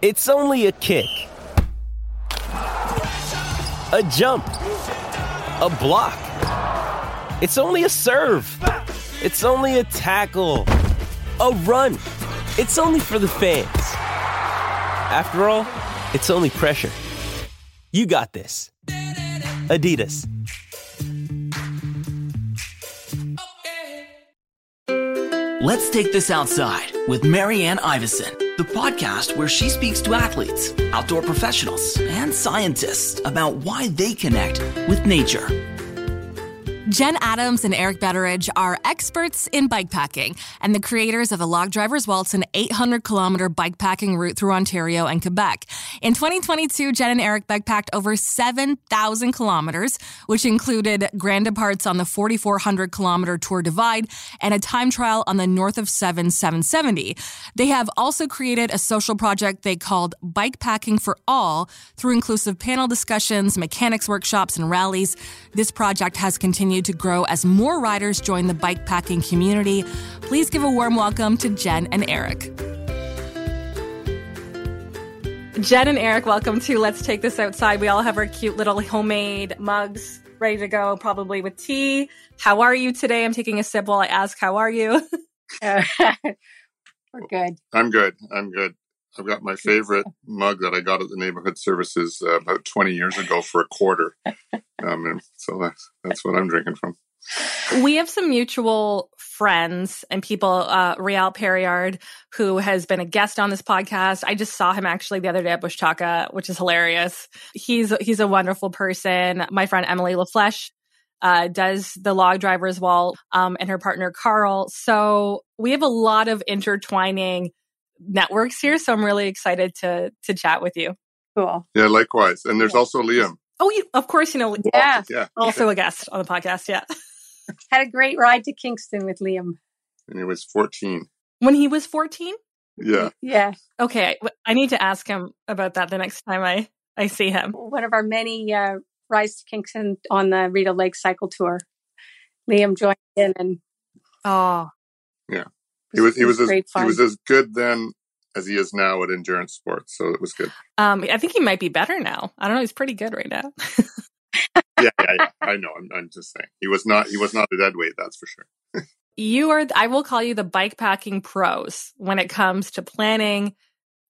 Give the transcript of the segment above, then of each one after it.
It's only a kick, a jump, a block. It's only a serve. It's only a tackle, a run. It's only for the fans. After all, it's only pressure. You got this. Adidas. Let's take this outside with Marianne Iverson, the podcast where she speaks to athletes, outdoor professionals, and scientists about why they connect with nature. Jen Adams and Eric Betteridge are experts in bikepacking and the creators of the Log Driver's Waltz, an 800 kilometer bikepacking route through Ontario and Quebec. In 2022, Jen and Eric bikepacked over 7,000 kilometers, which included grand departs on the 4,400 kilometer Tour Divide and a time trial on the North of Seven 770. They have also created a social project they called Bikepacking for All through inclusive panel discussions, mechanics workshops, and rallies. This project has continued to grow as more riders join the bikepacking community. Please give a warm welcome to Jen and Eric. Jen and Eric, welcome to Let's Take This Outside. We all have our cute little homemade mugs ready to go, probably with tea. How are you today? I'm taking a sip while I ask, How are you? We're good. I'm good. I'm good. I've got my favorite mug that I got at the neighborhood services uh, about 20 years ago for a quarter. Um, and so that's, that's what I'm drinking from. We have some mutual friends and people, uh, Real Perriard, who has been a guest on this podcast. I just saw him actually the other day at Bushtukah, which is hilarious. He's, he's a wonderful person. My friend Emily LaFleche, uh, does the log driver's waltz, um, and her partner Carl. So we have a lot of intertwining networks here. So I'm really excited to to chat with you. Cool. Yeah, likewise. And there's also Liam. Oh, you of course you know. Yeah. Yeah. Also a guest on the podcast. Yeah. Had a great ride to Kingston with Liam. And he was 14. When he was 14. Yeah. Yeah. Okay, I need to ask him about that the next time I I see him. One of our many uh, rides to Kingston on the Rideau Lake cycle tour. Liam joined in and Oh, He was, he was, as, great he fun. was as good then as he is now at endurance sports. So it was good. um, I think he might be better now. I don't know. He's pretty good right now. Yeah. Yeah. yeah. I know. I'm, I'm just saying he was not, he was not a dead weight. That's for sure. you are. I will call you the bike packing pros when it comes to planning,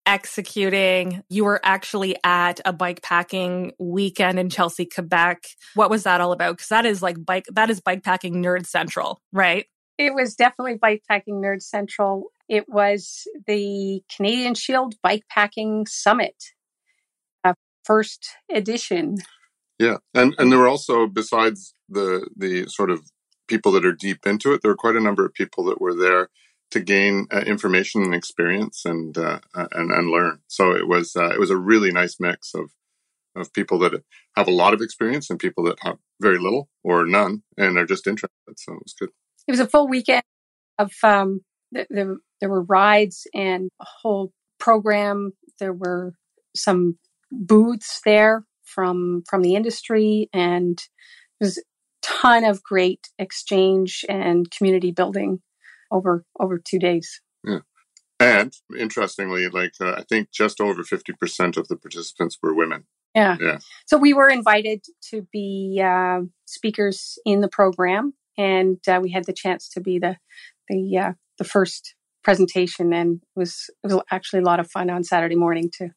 executing. You were actually at a bike packing weekend in Chelsea, Quebec. What was that all about? Because that is like bike. That is bike packing nerd central, right? It was definitely Bikepacking Nerd Central. It was the Canadian Shield Bikepacking Summit, uh, first edition. Yeah. And, and there were also, besides the, the sort of people that are deep into it, there were quite a number of people that were there to gain uh, information and experience and, uh, and, and learn. So it was, uh, it was a really nice mix of, of people that have a lot of experience and people that have very little or none and are just interested. So it was good. It was a full weekend of um, th- there. There were rides and a whole program. There were some booths there from from the industry, and there's a ton of great exchange and community building over over two days. Yeah. And interestingly, like uh, I think just over 50% of the participants were women. Yeah. Yeah. So we were invited to be uh, speakers in the program, and uh, we had the chance to be the the uh, the first presentation, and it was it was actually a lot of fun on Saturday morning to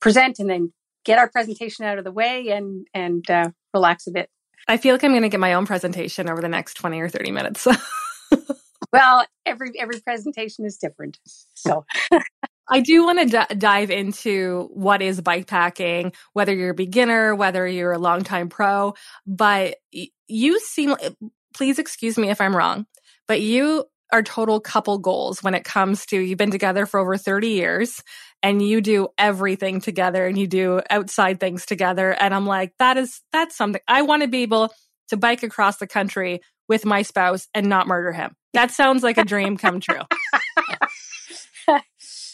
present and then get our presentation out of the way and and uh, relax a bit. I feel like I'm going to get my own presentation over the next 20 or 30 minutes. Well, every every presentation is different, so I do want to d- dive into what is bikepacking, whether you're a beginner, whether you're a longtime pro, but y- you seem, please excuse me if I'm wrong, but you are total couple goals when it comes to you've been together for over 30 years and you do everything together and you do outside things together. And I'm like, that is, that's something I want to be able to bike across the country with my spouse and not murder him. That sounds like a dream come true.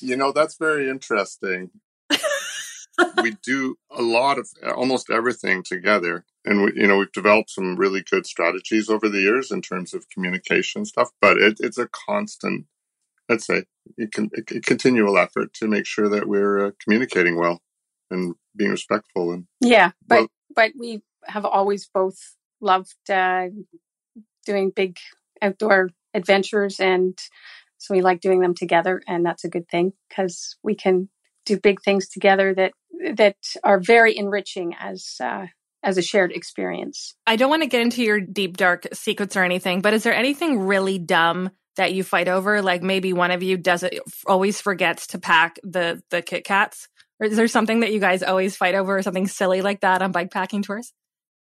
You know, that's very interesting. we do a lot of almost everything together. And we, you know, we've developed some really good strategies over the years in terms of communication stuff, but it, it's a constant let's say, a, a continual effort to make sure that we're uh, communicating well and being respectful. And yeah, but well, but we have always both loved uh, doing big outdoor adventures, and so we like doing them together, and that's a good thing because we can do big things together that that are very enriching as uh, as a shared experience. I don't want to get into your deep dark secrets or anything, but is there anything really dumb that you fight over? Like maybe one of you does it always forgets to pack the the Kit Kats, or is there something that you guys always fight over, or something silly like that on bike packing tours?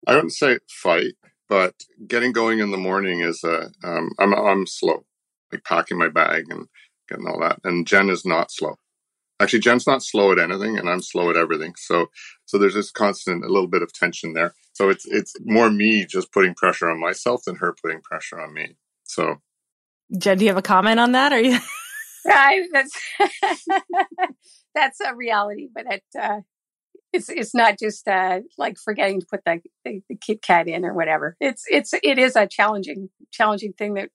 I wouldn't say fight, but getting going in the morning is a. Um, I'm I'm slow, like packing my bag and getting all that, and Jen is not slow. Actually, Jen's not slow at anything, and I'm slow at everything. So, so there's this constant, a little bit of tension there. So it's it's more me just putting pressure on myself than her putting pressure on me. So, Jen, do you have a comment on that? Are you? I, that's that's a reality, but it, uh, it's it's not just uh, like forgetting to put the, the, the Kit Kat in or whatever. It's it's it is a challenging challenging thing that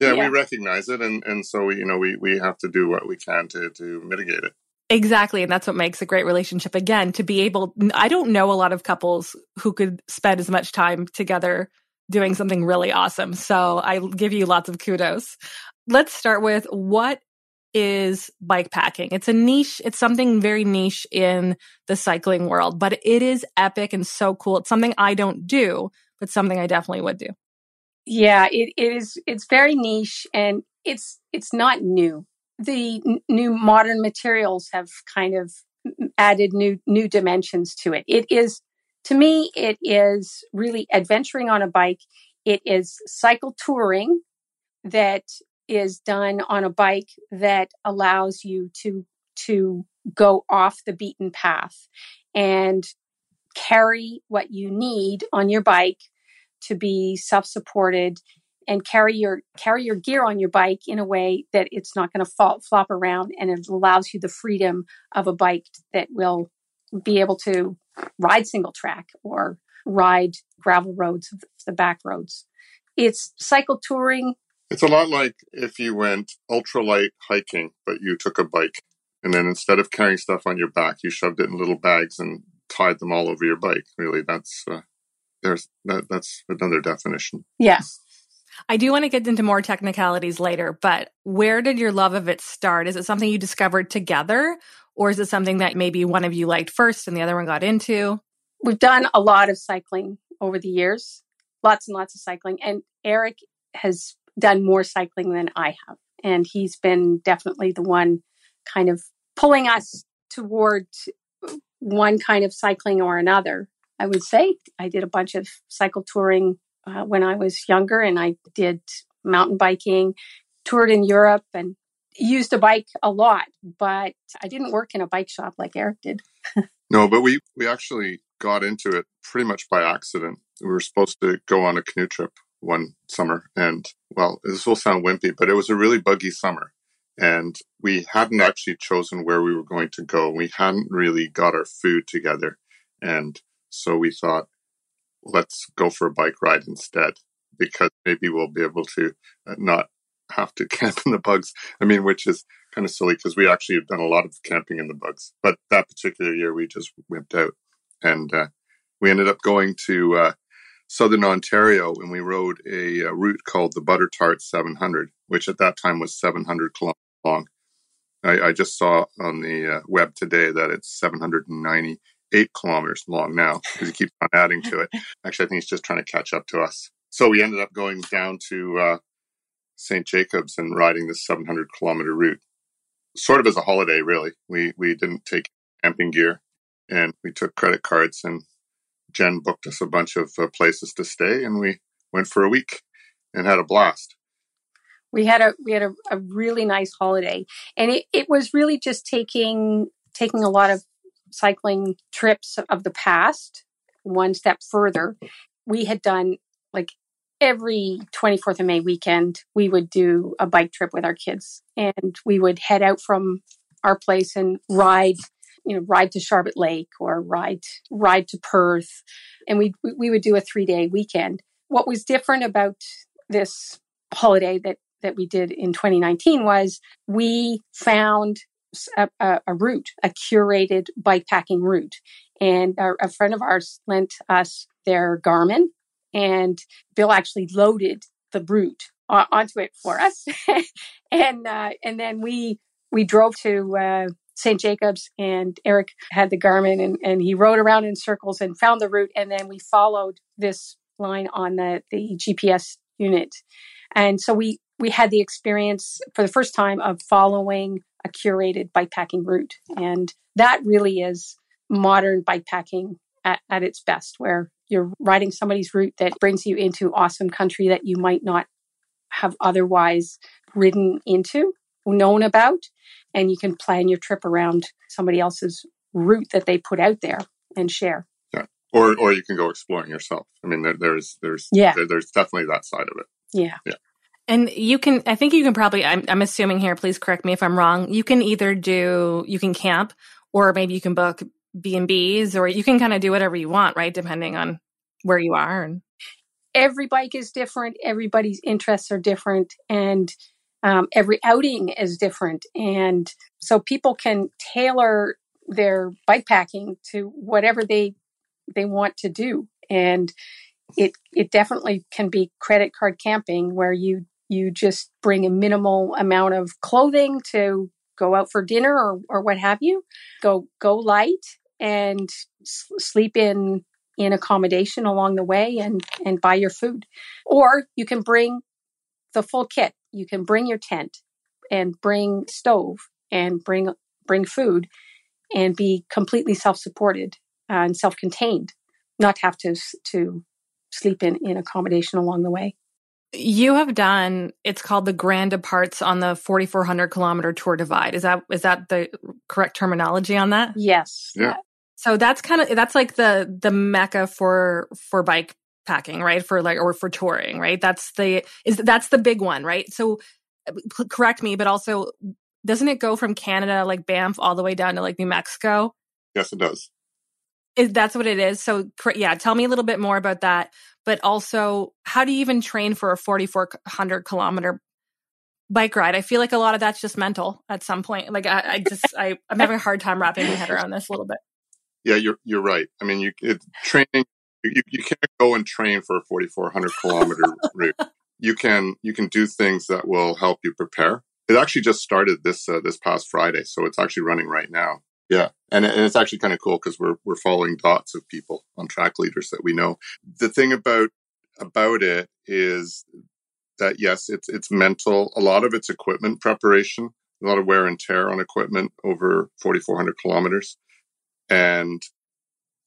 yeah, yeah, we recognize it and and so we you know we we have to do what we can to to mitigate it Exactly. And that's what makes a great relationship. Again, to be able, I don't know a lot of couples who could spend as much time together doing something really awesome. So I give you lots of kudos. Let's start with what is bike packing? It's a niche, it's something very niche in the cycling world, but it is epic and so cool. It's something I don't do, but something I definitely would do. Yeah, it, it is it's very niche and it's it's not new the n- new modern materials have kind of added new new dimensions to it. It is to me it is really adventuring on a bike. It is cycle touring that is done on a bike that allows you to to go off the beaten path and carry what you need on your bike to be self-supported and carry your carry your gear on your bike in a way that it's not going to fall flop around and it allows you the freedom of a bike that will be able to ride single track or ride gravel roads the back roads. It's cycle touring. It's a lot like if you went ultralight hiking but you took a bike and then instead of carrying stuff on your back you shoved it in little bags and tied them all over your bike. Really that's uh, there's that, that's another definition. Yeah I do want to get into more technicalities later, but where did your love of it start? Is it something you discovered together, or is it something that maybe one of you liked first and the other one got into? We've done a lot of cycling over the years, lots and lots of cycling. And Eric has done more cycling than I have. And he's been definitely the one kind of pulling us toward one kind of cycling or another. I would say I did a bunch of cycle touring uh, when I was younger, and I did mountain biking, toured in Europe, and used a bike a lot. But I didn't work in a bike shop like Eric did. no, but we we actually got into it pretty much by accident. We were supposed to go on a canoe trip one summer, and well, this will sound wimpy, but it was a really buggy summer. And we hadn't actually chosen where we were going to go. We hadn't really got our food together. And so we thought, let's go for a bike ride instead because maybe we'll be able to uh, not have to camp in the bugs. I mean, which is kind of silly because we actually have done a lot of camping in the bugs, but that particular year we just wimped out and uh, we ended up going to uh, southern Ontario and we rode a, a, route called the Butter Tart 700, which at that time was 700 kilometers long. I, I just saw on the uh, web today that it's 790 eight kilometers long now because he keeps on adding to it. Actually, I think he's just trying to catch up to us. So we ended up going down to uh, St. Jacobs and riding this 700 kilometer route, sort of as a holiday, really. We we didn't take camping gear, and we took credit cards, and Jen booked us a bunch of uh, places to stay, and we went for a week and had a blast. We had a we had a, a really nice holiday, and it, it was really just taking taking a lot of cycling trips of the past one step further. We had done like every 24th of May weekend, we would do a bike trip with our kids and we would head out from our place and ride, you know, ride to Charlotte Lake or ride, ride to Perth. And we, we would do a three day weekend. What was different about this holiday that that we did in 2019 was we found a, a, a route, a curated bikepacking route. And our, a friend of ours lent us their Garmin, and Bill actually loaded the route onto it for us. and uh, and then we we drove to uh, St. Jacobs, and Eric had the Garmin, and, and he rode around in circles and found the route. And then we followed this line on the the GPS unit, and so we we had the experience for the first time of following a curated bikepacking route, and that really is modern bikepacking at, at its best, where you're riding somebody's route that brings you into awesome country that you might not have otherwise ridden into, known about, and you can plan your trip around somebody else's route that they put out there and share. Yeah, or or you can go exploring yourself. I mean, there, there's there's yeah, there, there's definitely that side of it. Yeah, yeah. And you can, I think you can probably, I'm, I'm assuming here, please correct me if I'm wrong. You can either do, you can camp or maybe you can book B and B's or you can kind of do whatever you want, right? Depending on where you are. And every bike is different. Everybody's interests are different and um, every outing is different. And so people can tailor their bike packing to whatever they, they want to do. And it, it definitely can be credit card camping where you, you just bring a minimal amount of clothing to go out for dinner or, or what have you. Go, go light and s- sleep in in accommodation along the way and and buy your food or you can bring the full kit you can bring your tent and bring stove and bring bring food and be completely self-supported uh, and self-contained not have to to sleep in in accommodation along the way you have done it's called the grand departs on the 4400 kilometer tour divide is that is that the correct terminology on that yes yeah so that's kind of that's like the the mecca for for bike packing, right? For like or for touring, right? That's the is that's the big one, right? So correct me, but also doesn't it go from Canada like Banff all the way down to like New Mexico? Yes, it does. Is that's what it is? So yeah, tell me a little bit more about that. But also, how do you even train for a 4,400 kilometer bike ride? I feel like a lot of that's just mental at some point. Like I, I just I, I'm having a hard time wrapping my head around this a little bit yeah, you're you're right. I mean, you it, training you, you can't go and train for a 4,400 kilometer route. You can you can do things that will help you prepare. It actually just started this uh, this past Friday, so it's actually running right now. Yeah, and, and it's actually kind of cool because we're we're following dots of people on track leaders that we know. The thing about about it is that yes, it's it's mental. A lot of it's equipment preparation, a lot of wear and tear on equipment over 4,400 kilometers. And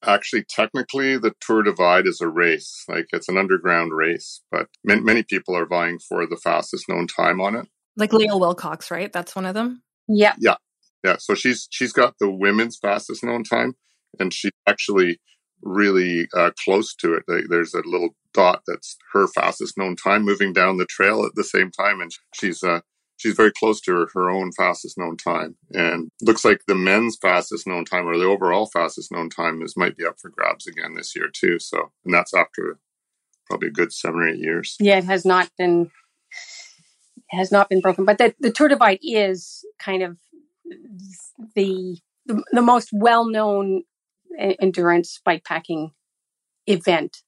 actually, technically, the Tour Divide is a race. Like it's an underground race, but many, many people are vying for the fastest known time on it. Like Lael Wilcox, right? That's one of them. Yeah. Yeah. Yeah. So she's she's got the women's fastest known time, and she's actually really uh, close to it. There's a little dot that's her fastest known time moving down the trail at the same time, and she's uh, she's very close to her, her own fastest known time. And looks like the men's fastest known time or the overall fastest known time is might be up for grabs again this year too. So and that's after probably a good seven or eight years. Yeah, it has not been has not been broken. But the, the Tour Divide is kind of the the, the most well known endurance bikepacking event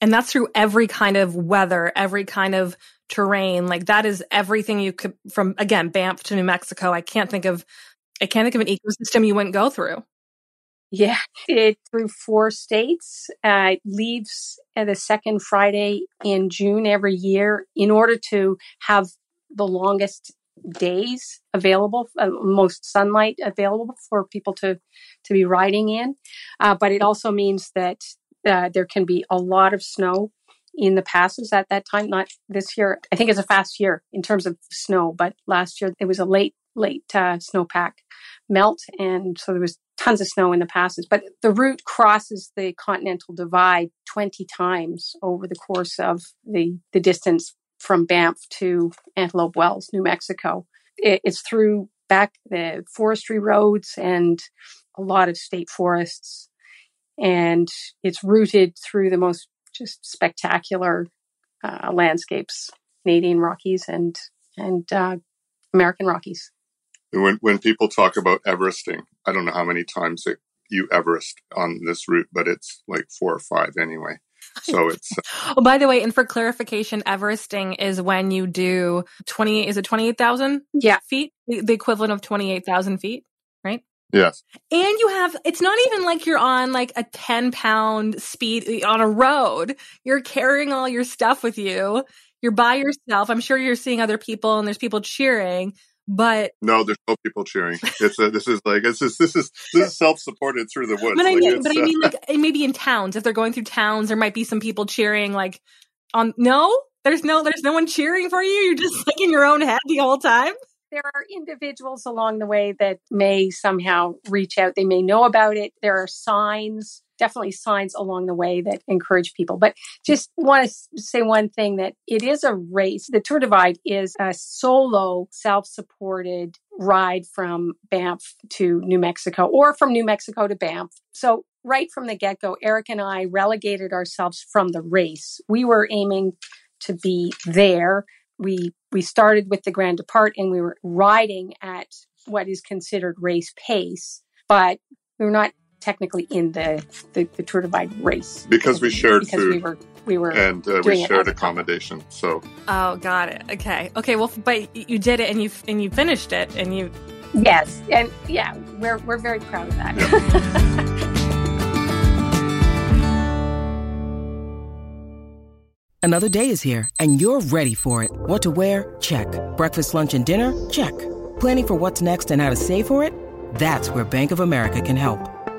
and that's through every kind of weather, every kind of terrain. Like that is everything you could from again, Banff to New Mexico. I can't think of I can't think of an ecosystem you wouldn't go through. Yeah, it through four states. Uh, it leaves at the second Friday in June every year in order to have the longest days available, uh, most sunlight available for people to to be riding in. Uh, but it also means that uh, there can be a lot of snow in the passes at that time. Not this year. I think it's a fast year in terms of snow, but last year it was a late, late uh, snowpack melt, and so there was tons of snow in the passes. But the route crosses the continental divide 20 times over the course of the the distance from Banff to Antelope Wells, New Mexico. It, it's through back the forestry roads and a lot of state forests and it's rooted through the most just spectacular uh, landscapes Canadian Rockies and and uh, American Rockies. When when people talk about Everesting, I don't know how many times it, you Everest on this route, but it's like four or five anyway. So it's. Uh, oh, by the way, and for clarification, Everesting is when you do twenty. Is it twenty eight thousand? Yeah, feet. The, the equivalent of twenty eight thousand feet, right? Yes. And you have, it's not even like you're on like a 10 pound speed on a road. You're carrying all your stuff with you. You're by yourself. I'm sure you're seeing other people and there's people cheering, but no, there's no people cheering. It's a, this is like this is this is this is self supported through the woods. But I like mean, but I uh, mean, like maybe in towns, if they're going through towns, there might be some people cheering. Like on no, there's no, there's no one cheering for you. You're just like in your own head the whole time. There are individuals along the way that may somehow reach out. They may know about it. There are signs definitely signs along the way that encourage people. But just want to say one thing that it is a race. The Tour Divide is a solo, self supported ride from Banff to New Mexico or from New Mexico to Banff. So, right from the get go, Eric and I relegated ourselves from the race. We were aiming to be there. We we started with the Grand Depart and we were riding at what is considered race pace, but we were not technically in the, the, the Tour Divide race because we shared because food. we were we were and uh, we shared accommodation. So oh, got it. Okay, okay. Well, but you did it and you and you finished it and you yes and yeah we're we're very proud of that. Yeah. Another day is here and you're ready for it. What to wear? Check. Breakfast, lunch, and dinner? Check. Planning for what's next and how to save for it? That's where Bank of America can help.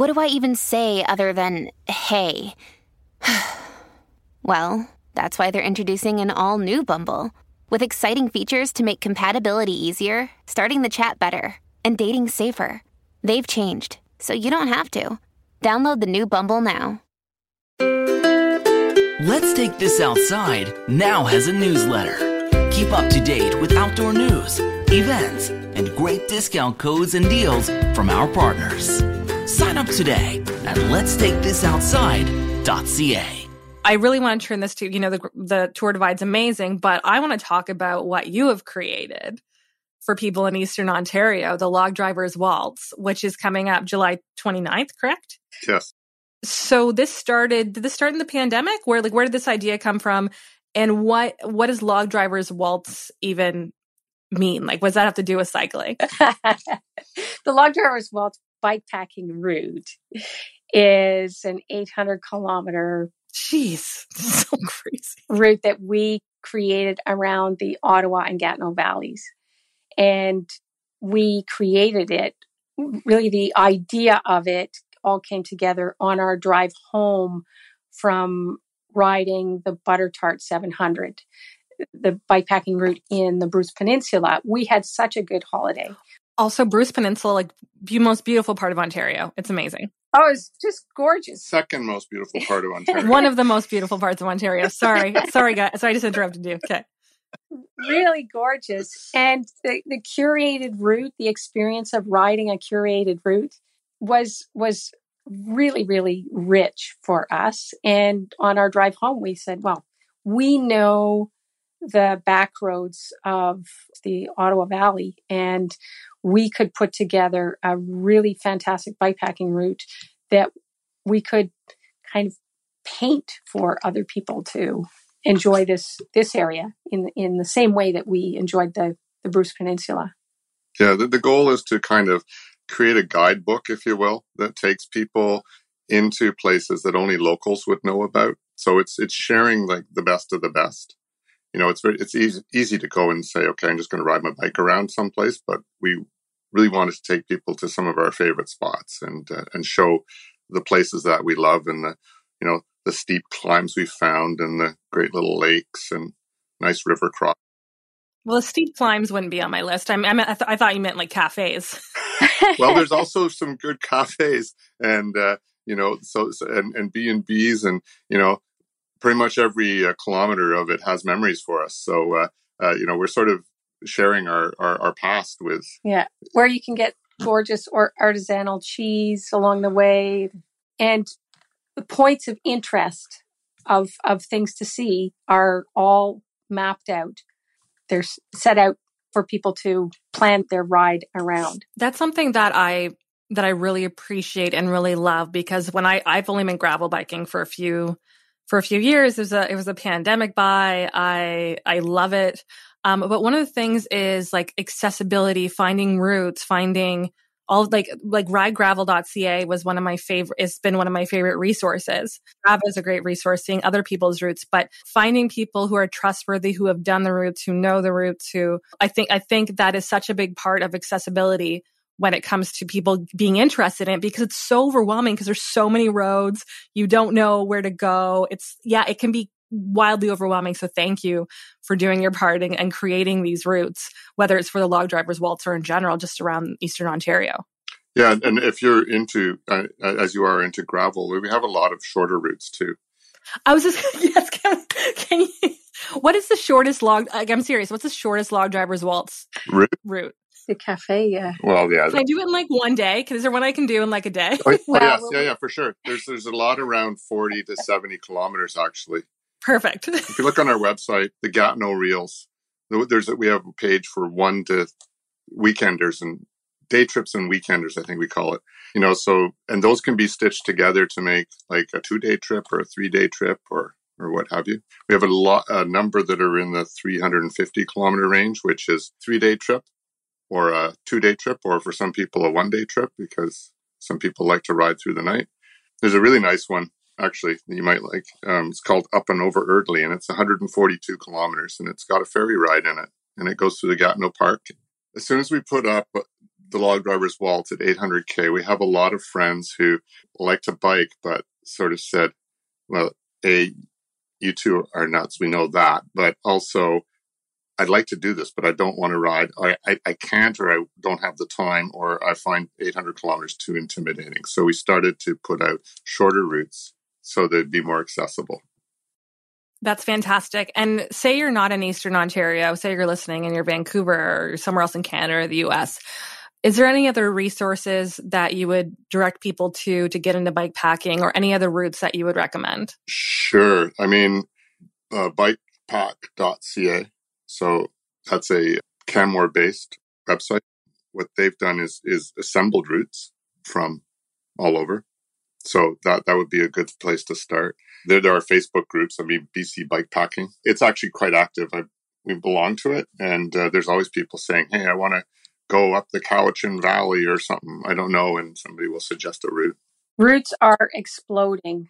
what do I even say other than hey? well, that's why they're introducing an all new Bumble with exciting features to make compatibility easier, starting the chat better, and dating safer. They've changed, so you don't have to. Download the new Bumble now. Let's Take This Outside now has a newsletter. Keep up to date with outdoor news, events, and great discount codes and deals from our partners. Sign up today at letstakethisoutside.ca. I really want to turn this to, you know, the, the tour divide's amazing, but I want to talk about what you have created for people in Eastern Ontario, the Log Drivers Waltz, which is coming up July 29th, correct? Yes. So this started, did this start in the pandemic? Where, like, where did this idea come from? And what, what does Log Drivers Waltz even mean? Like, what does that have to do with cycling? the Log Drivers Waltz bikepacking route is an 800 kilometer Jeez, so crazy. route that we created around the Ottawa and Gatineau valleys. And we created it, really, the idea of it all came together on our drive home from riding the Butter Tart 700, the bikepacking route in the Bruce Peninsula. We had such a good holiday. Also, Bruce Peninsula, like the most beautiful part of Ontario. It's amazing. Oh, it's just gorgeous. Second most beautiful part of Ontario. One of the most beautiful parts of Ontario. Sorry, sorry, guys. Sorry, I just interrupted you. Okay. Really gorgeous, and the, the curated route, the experience of riding a curated route, was was really really rich for us. And on our drive home, we said, "Well, we know the back roads of the Ottawa Valley, and we could put together a really fantastic bikepacking route that we could kind of paint for other people to enjoy this this area in in the same way that we enjoyed the the Bruce Peninsula. Yeah, the, the goal is to kind of create a guidebook, if you will, that takes people into places that only locals would know about. So it's it's sharing like the best of the best. You know, it's very it's easy easy to go and say, okay, I'm just going to ride my bike around someplace, but we really wanted to take people to some of our favorite spots and uh, and show the places that we love and the you know the steep climbs we found and the great little lakes and nice river cross. Well, the steep climbs wouldn't be on my list. I, mean, I, th- I thought you meant like cafes. well, there's also some good cafes, and uh, you know, so, so and and B and B's, and you know, pretty much every uh, kilometer of it has memories for us. So, uh, uh, you know, we're sort of sharing our, our, our past with. Yeah, where you can get gorgeous or artisanal cheese along the way, and the points of interest of of things to see are all mapped out. They're set out for people to plan their ride around. That's something that I that I really appreciate and really love because when I I've only been gravel biking for a few for a few years. It was a it was a pandemic buy. I I love it. Um, but one of the things is like accessibility, finding routes, finding all like like ridegravel.ca was one of my favorite it's been one of my favorite resources Grav is a great resource seeing other people's routes but finding people who are trustworthy who have done the routes who know the routes who i think i think that is such a big part of accessibility when it comes to people being interested in it because it's so overwhelming because there's so many roads. You don't know where to go. It's, yeah, it can be wildly overwhelming. So thank you for doing your part and, and creating these routes, whether it's for the log drivers waltz or in general, just around Eastern Ontario. Yeah, and if you're into, uh, as you are into gravel, we have a lot of shorter routes too. I was just yes. Can, can you? What is the shortest log? Like, I'm serious. What's the shortest log drivers waltz route? Route the cafe. Yeah. Well, yeah. Can I do it in like one day? Is there one I can do in like a day? Oh, oh well, yes, yeah, yeah, for sure. There's there's a lot around forty to seventy kilometers actually. Perfect. if you look on our website, the Gatineau Reels, there's a, we have a page for one to weekenders and day trips and weekenders. I think we call it. You know, so and those can be stitched together to make like a two day trip or a three day trip or or what have you. We have a lot, a number that are in the 350 kilometer range, which is three day trip or a two day trip, or for some people, a one day trip because some people like to ride through the night. There's a really nice one, actually, that you might like. Um, it's called Up and Over Eardley, and it's 142 kilometers, and it's got a ferry ride in it, and it goes through the Gatineau Park. As soon as we put up the log driver's waltz at 800k, we have a lot of friends who like to bike, but sort of said, "Well, a you two are nuts. We know that, but also I'd like to do this, but I don't want to ride. I, I, I, can't, or I don't have the time, or I find 800 kilometers too intimidating. So we started to put out shorter routes so they'd be more accessible. That's fantastic. And say you're not in Eastern Ontario, say you're listening and you're Vancouver or somewhere else in Canada or the US. Is there any other resources that you would direct people to to get into bike packing or any other routes that you would recommend? Sure. I mean, uh, bikepack.ca so that's a Canmore based website. What they've done is is assembled routes from all over. So that that would be a good place to start. There there are Facebook groups. I mean, BC bike packing. It's actually quite active. I, we belong to it, and uh, there's always people saying, "Hey, I want to go up the Cowichan Valley or something." I don't know, and somebody will suggest a route. Routes are exploding.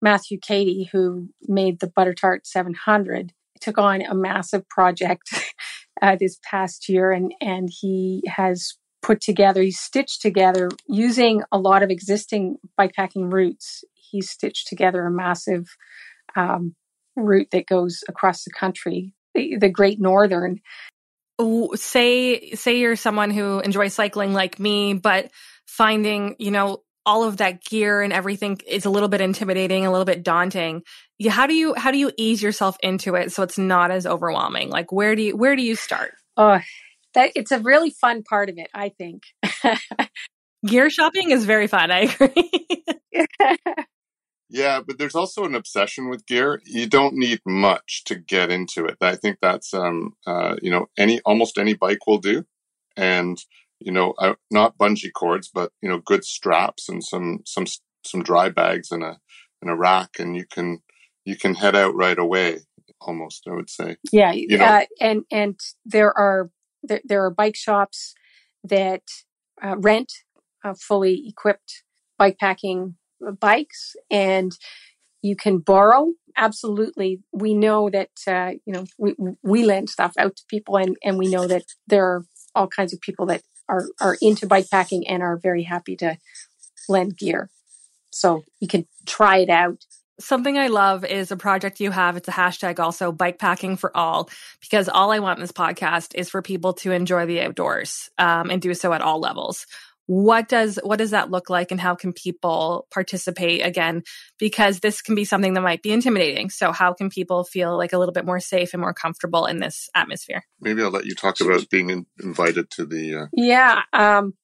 Matthew Cady, who made the Butter Tart 700, took on a massive project uh, this past year, and and he has put together, he's stitched together using a lot of existing bikepacking routes. He's stitched together a massive um, route that goes across the country, the, the Great Northern. Say say you're someone who enjoys cycling like me, but finding you know all of that gear and everything is a little bit intimidating, a little bit daunting. How do you how do you ease yourself into it so it's not as overwhelming? Like where do you where do you start? Oh, that it's a really fun part of it, I think. gear shopping is very fun. I agree. yeah, but there's also an obsession with gear. You don't need much to get into it. I think that's um uh you know any almost any bike will do, and you know, uh, not bungee cords, but you know, good straps and some some some dry bags and a and a rack, and you can you can head out right away. Almost, I would say. Yeah, you know? uh, and and there are there, there are bike shops that uh, rent uh, fully equipped bike packing bikes, and you can borrow. Absolutely, we know that uh, you know we we lend stuff out to people, and and we know that there are all kinds of people that are, are into bike packing and are very happy to lend gear. So you can try it out. Something I love is a project you have. It's a hashtag also bikepacking for all, because all I want in this podcast is for people to enjoy the outdoors um, and do so at all levels. What does what does that look like, and how can people participate again? Because this can be something that might be intimidating. So, how can people feel like a little bit more safe and more comfortable in this atmosphere? Maybe I'll let you talk about being in, invited to the. Uh... Yeah, um,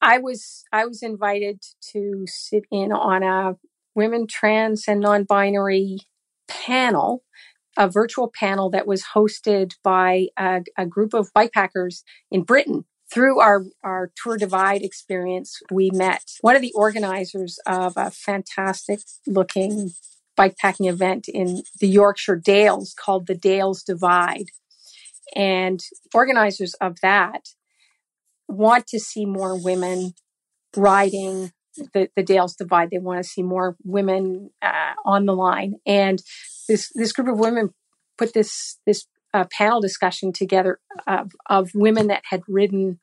I was I was invited to sit in on a women, trans, and non binary panel, a virtual panel that was hosted by a, a group of bikepackers in Britain. Through our, our Tour Divide experience, we met one of the organizers of a fantastic looking bikepacking event in the Yorkshire Dales called the Dales Divide. And organizers of that want to see more women riding the, the Dales Divide. They want to see more women uh, on the line. And this this group of women put this this uh, panel discussion together of, of women that had ridden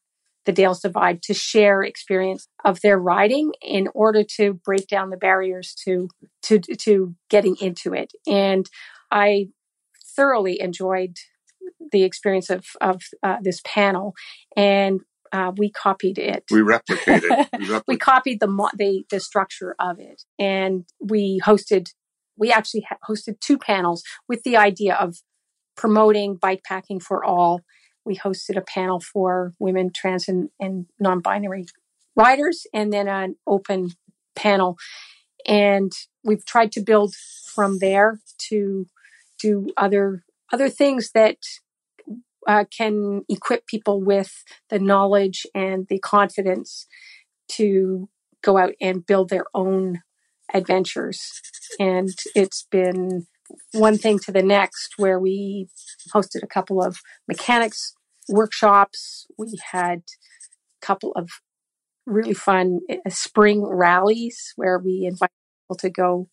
the Dales Divide to share experience of their riding in order to break down the barriers to to to getting into it. And I thoroughly enjoyed the experience of of uh, this panel, and uh, we copied it. We replicated. We, replicate. we copied the, mo- the the structure of it, and we hosted. We actually hosted two panels with the idea of promoting bike packing for all. We hosted a panel for women, trans, and, and non-binary riders, and then an open panel. And we've tried to build from there to do other other things that uh, can equip people with the knowledge and the confidence to go out and build their own adventures. And it's been one thing to the next where we hosted a couple of mechanics workshops. We had a couple of really fun uh, spring rallies where we invite people to go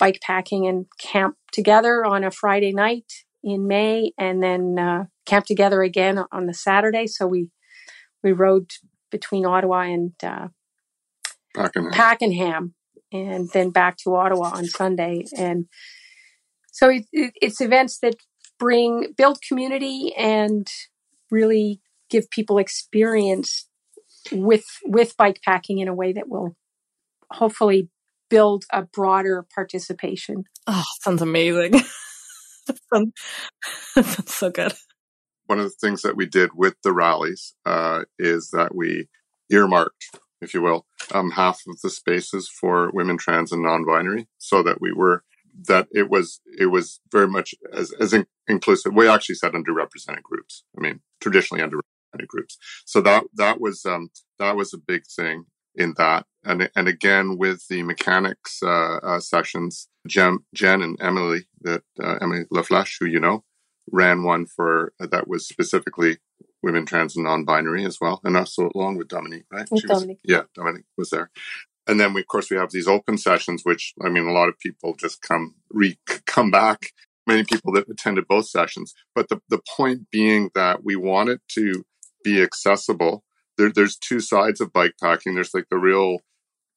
bike packing and camp together on a Friday night in May and then uh, camped together again on the Saturday. So we we rode between Ottawa and uh, Pakenham. Pakenham, and then back to Ottawa on Sunday. And so it, it, it's events that bring build community and really give people experience with with bike packing in a way that will hopefully build a broader participation. Oh, sounds amazing. sounds, sounds so good. One of the things that we did with the rallies uh, is that we earmarked, if you will, um, half of the spaces for women, trans, and non-binary, so that we were that it was it was very much as as in, inclusive. We actually said underrepresented groups. I mean, traditionally underrepresented groups. So that that was um, that was a big thing in that. And and again with the mechanics uh, uh, sessions, Jen, Jen and Emily that uh, Emily LaFlèche, who you know, ran one for uh, that was specifically women, trans, and non-binary as well, and also along with Dominique, right? Was, yeah, Dominique was there. And then we, of course, we have these open sessions, which I mean, a lot of people just come re come back. Many people that attended both sessions, but the the point being that we want it to be accessible there, there's two sides of bike packing. There's like the real,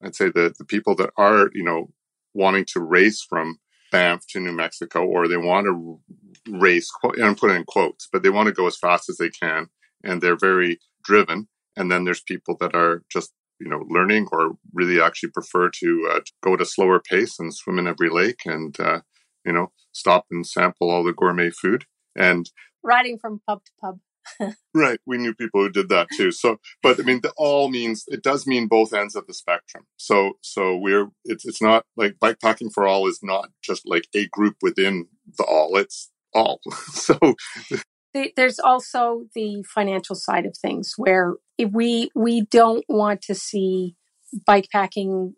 I'd say the, the people that are, you know, wanting to race from Banff to New Mexico, or they want to race, and I'm putting in quotes, but they want to go as fast as they can, and they're very driven. And then there's people that are just, you know, learning or really actually prefer to, uh, go at a slower pace and swim in every lake and, uh, you know, stop and sample all the gourmet food. And riding from pub to pub right. We knew people who did that too. So, but I mean, the all means it does mean both ends of the spectrum. So, so we're it's it's not like bike packing for all is not just like a group within the all. It's all. so. There's also the financial side of things where we we don't want to see bike packing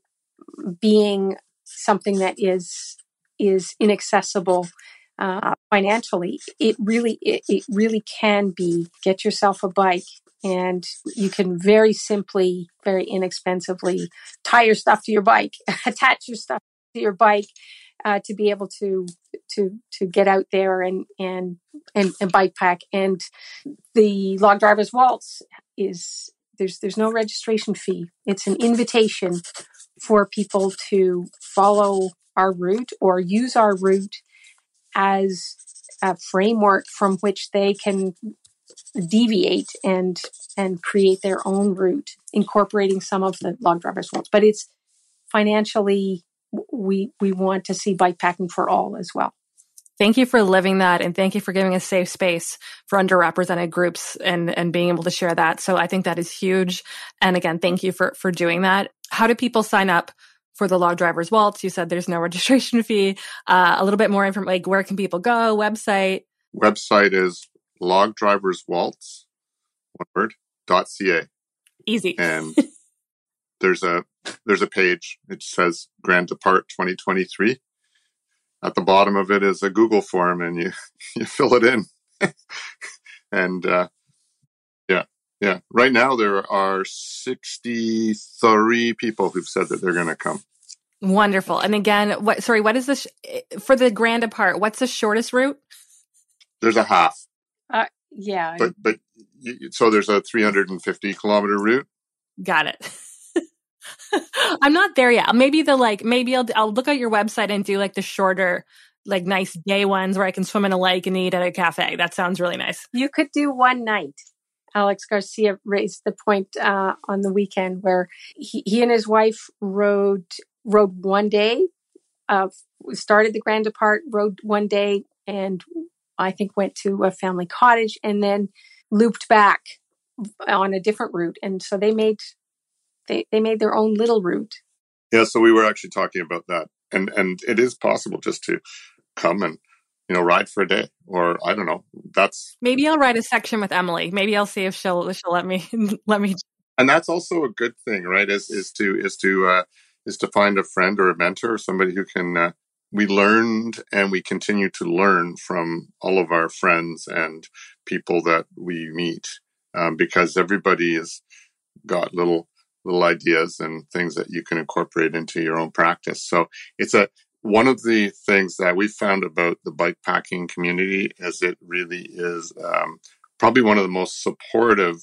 being something that is is inaccessible uh, financially, it really it, it really can be get yourself a bike and you can very simply, very inexpensively tie your stuff to your bike, attach your stuff to your bike uh, to be able to to to get out there and and and, and bike pack. And the log drivers waltz is there's there's no registration fee. It's an invitation for people to follow our route or use our route as a framework from which they can deviate and and create their own route, incorporating some of the log drivers waltz. But it's financially we we want to see bike packing for all as well. Thank you for living that and thank you for giving a safe space for underrepresented groups and, and being able to share that. So I think that is huge. And again, thank you for, for doing that. How do people sign up for the log drivers waltz? You said there's no registration fee. Uh, a little bit more information, like where can people go? Website? Website is logdriverswaltz, one word, dot ca. Easy. And there's a, there's a page. It says Grand Depart 2023 at the bottom of it is a Google form and you, you fill it in. and, uh, yeah, yeah. Right now there are 63 people who've said that they're going to come. Wonderful. And again, what, sorry, what is this for the Grand Depart? What's the shortest route? There's a half. Uh, yeah. But, but so there's a 350 kilometer route. Got it. I'm not there yet. Maybe the like, maybe I'll, I'll look at your website and do like the shorter, like nice day ones where I can swim in a lake and eat at a cafe. That sounds really nice. You could do one night. Alex Garcia raised the point uh, on the weekend where he, he and his wife rode rode one day. Uh, started the Grand Depart, rode one day, and I think went to a family cottage, and then looped back on a different route. And so they made they, they made their own little route. Yeah, so we were actually talking about that. And and it is possible just to come and you know ride for a day or I don't know. That's Maybe I'll write a section with Emily. Maybe I'll see if she'll she'll let me let me And that's also a good thing, right? Is is to is to uh is to find a friend or a mentor or somebody who can uh, we learned and we continue to learn from all of our friends and people that we meet um, because everybody has got little little ideas and things that you can incorporate into your own practice. So it's a one of the things that we found about the bike packing community is it really is um, probably one of the most supportive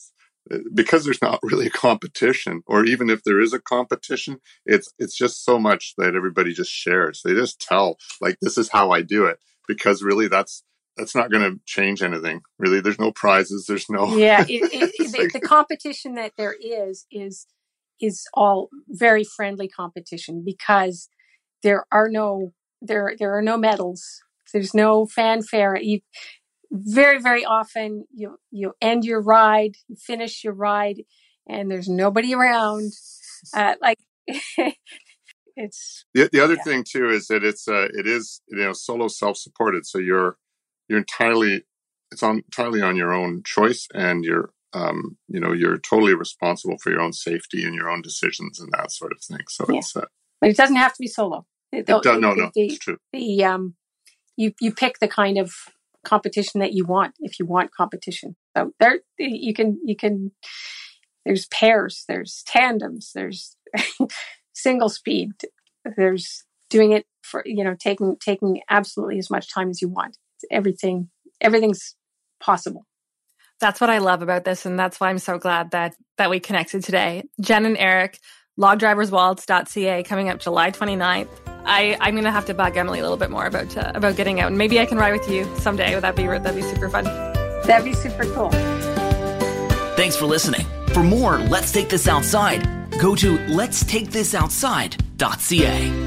because there's not really a competition or even if there is a competition it's it's just so much that everybody just shares they just tell like this is how i do it because really that's that's not going to change anything really there's no prizes there's no yeah it, it, like, the competition that there is is is all very friendly competition because there are no there there are no medals. There's no fanfare. You very very often you you end your ride, you finish your ride, and there's nobody around. Uh, like it's the, the other yeah. thing too is that it's uh it is you know solo self supported, so you're you're entirely it's on entirely on your own choice and your um, you know, you're totally responsible for your own safety and your own decisions and that sort of thing. So yeah. it's, uh, but it doesn't have to be solo. It, it does, no, no, the, it's true. The, um, you, you pick the kind of competition that you want if you want competition. So there, you can, you can, there's pairs, there's tandems, there's single speed, there's doing it for, you know, taking, taking absolutely as much time as you want. It's everything, everything's possible. That's what I love about this. And that's why I'm so glad that, that we connected today. Jen and Eric, logdriverswaltz.ca coming up July 29th. I, I'm going to have to bug Emily a little bit more about, uh, about getting out. And maybe I can ride with you someday. Would that be, that'd be super fun? That'd be super cool. Thanks for listening. For more Let's Take This Outside, go to letstakethisoutside.ca.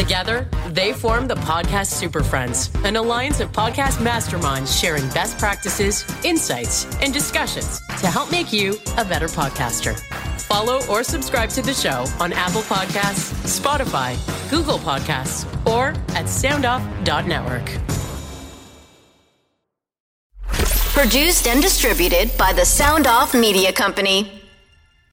Together, they form the Podcast Super Friends, an alliance of podcast masterminds sharing best practices, insights, and discussions to help make you a better podcaster. Follow or subscribe to the show on Apple Podcasts, Spotify, Google Podcasts, or at soundoff.network. Produced and distributed by the Sound Off Media Company.